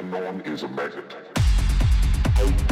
known is a magnet.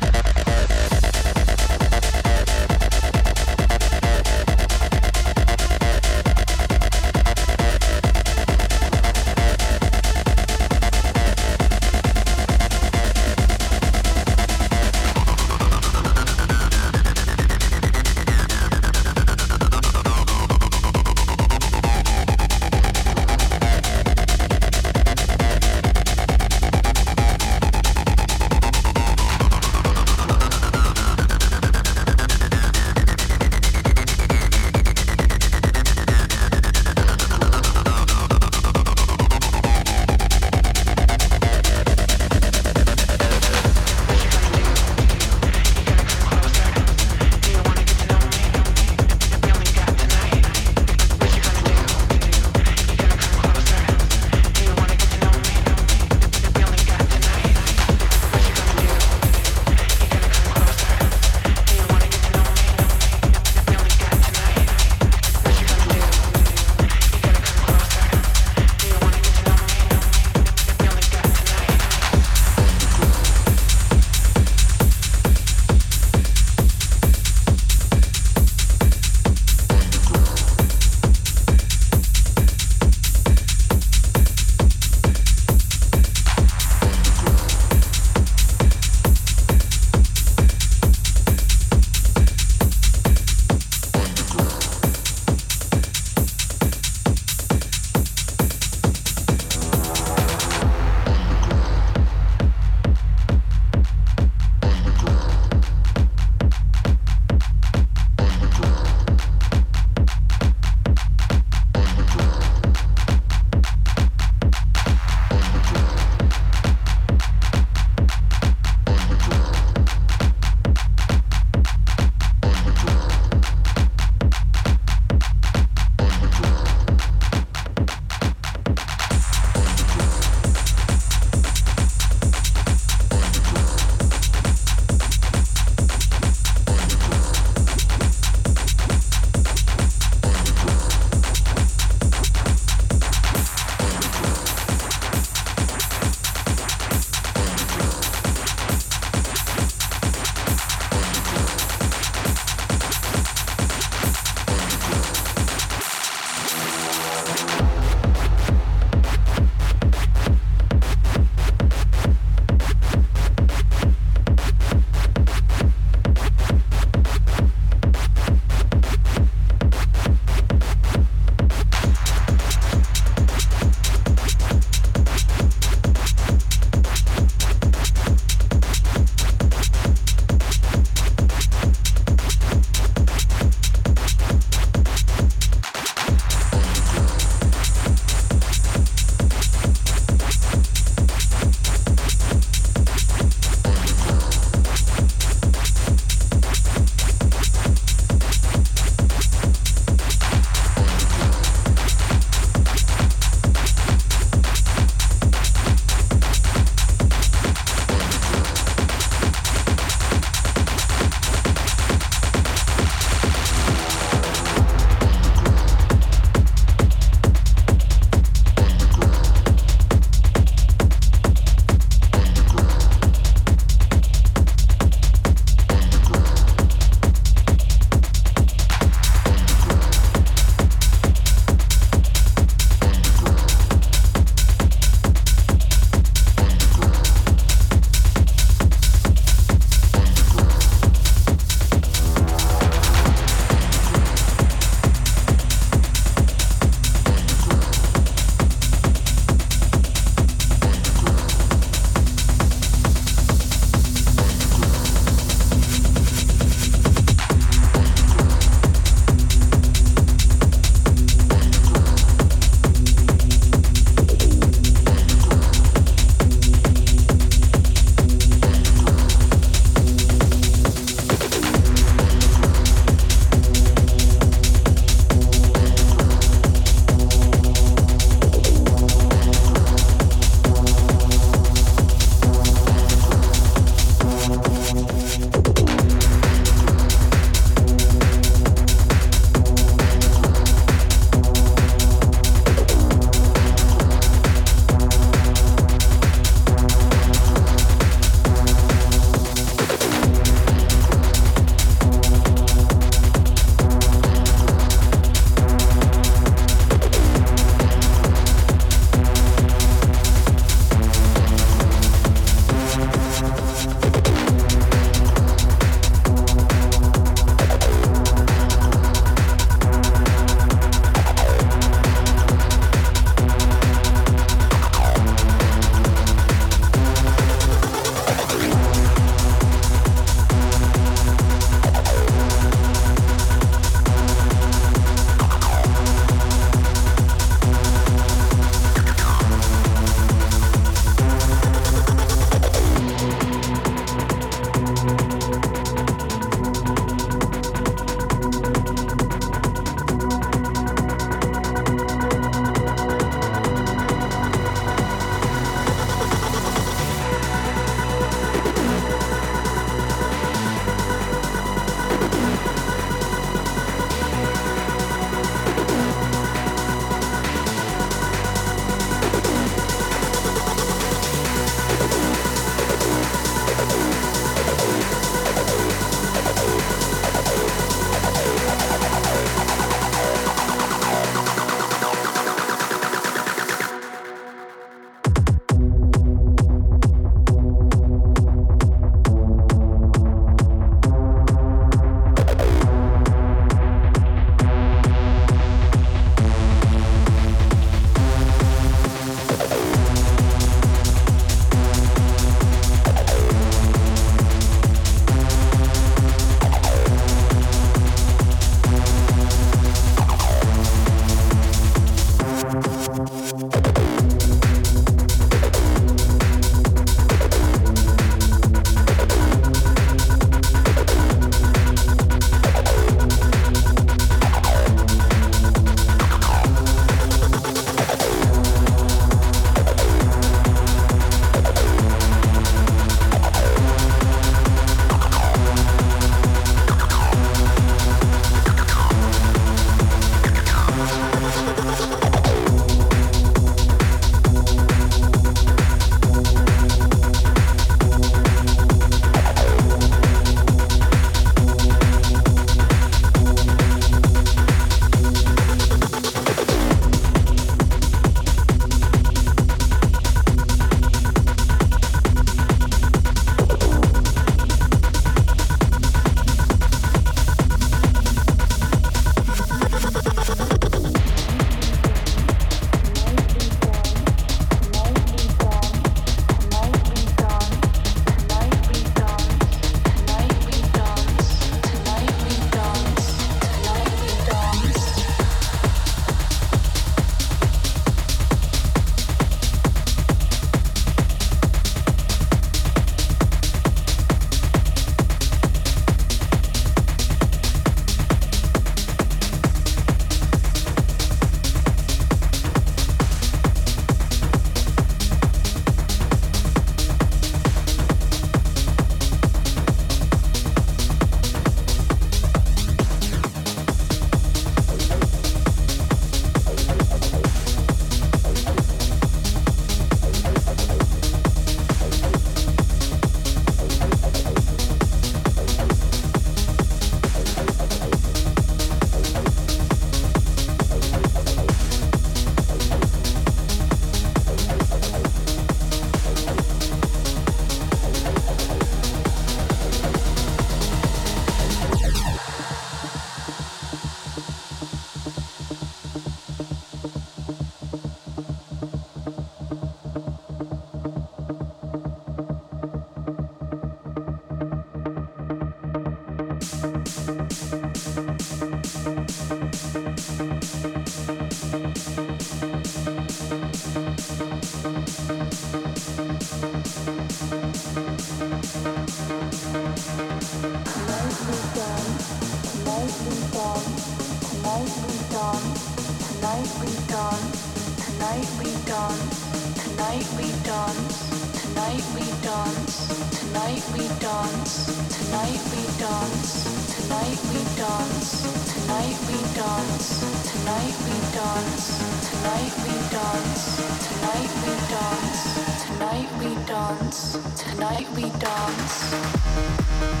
Tonight we dance.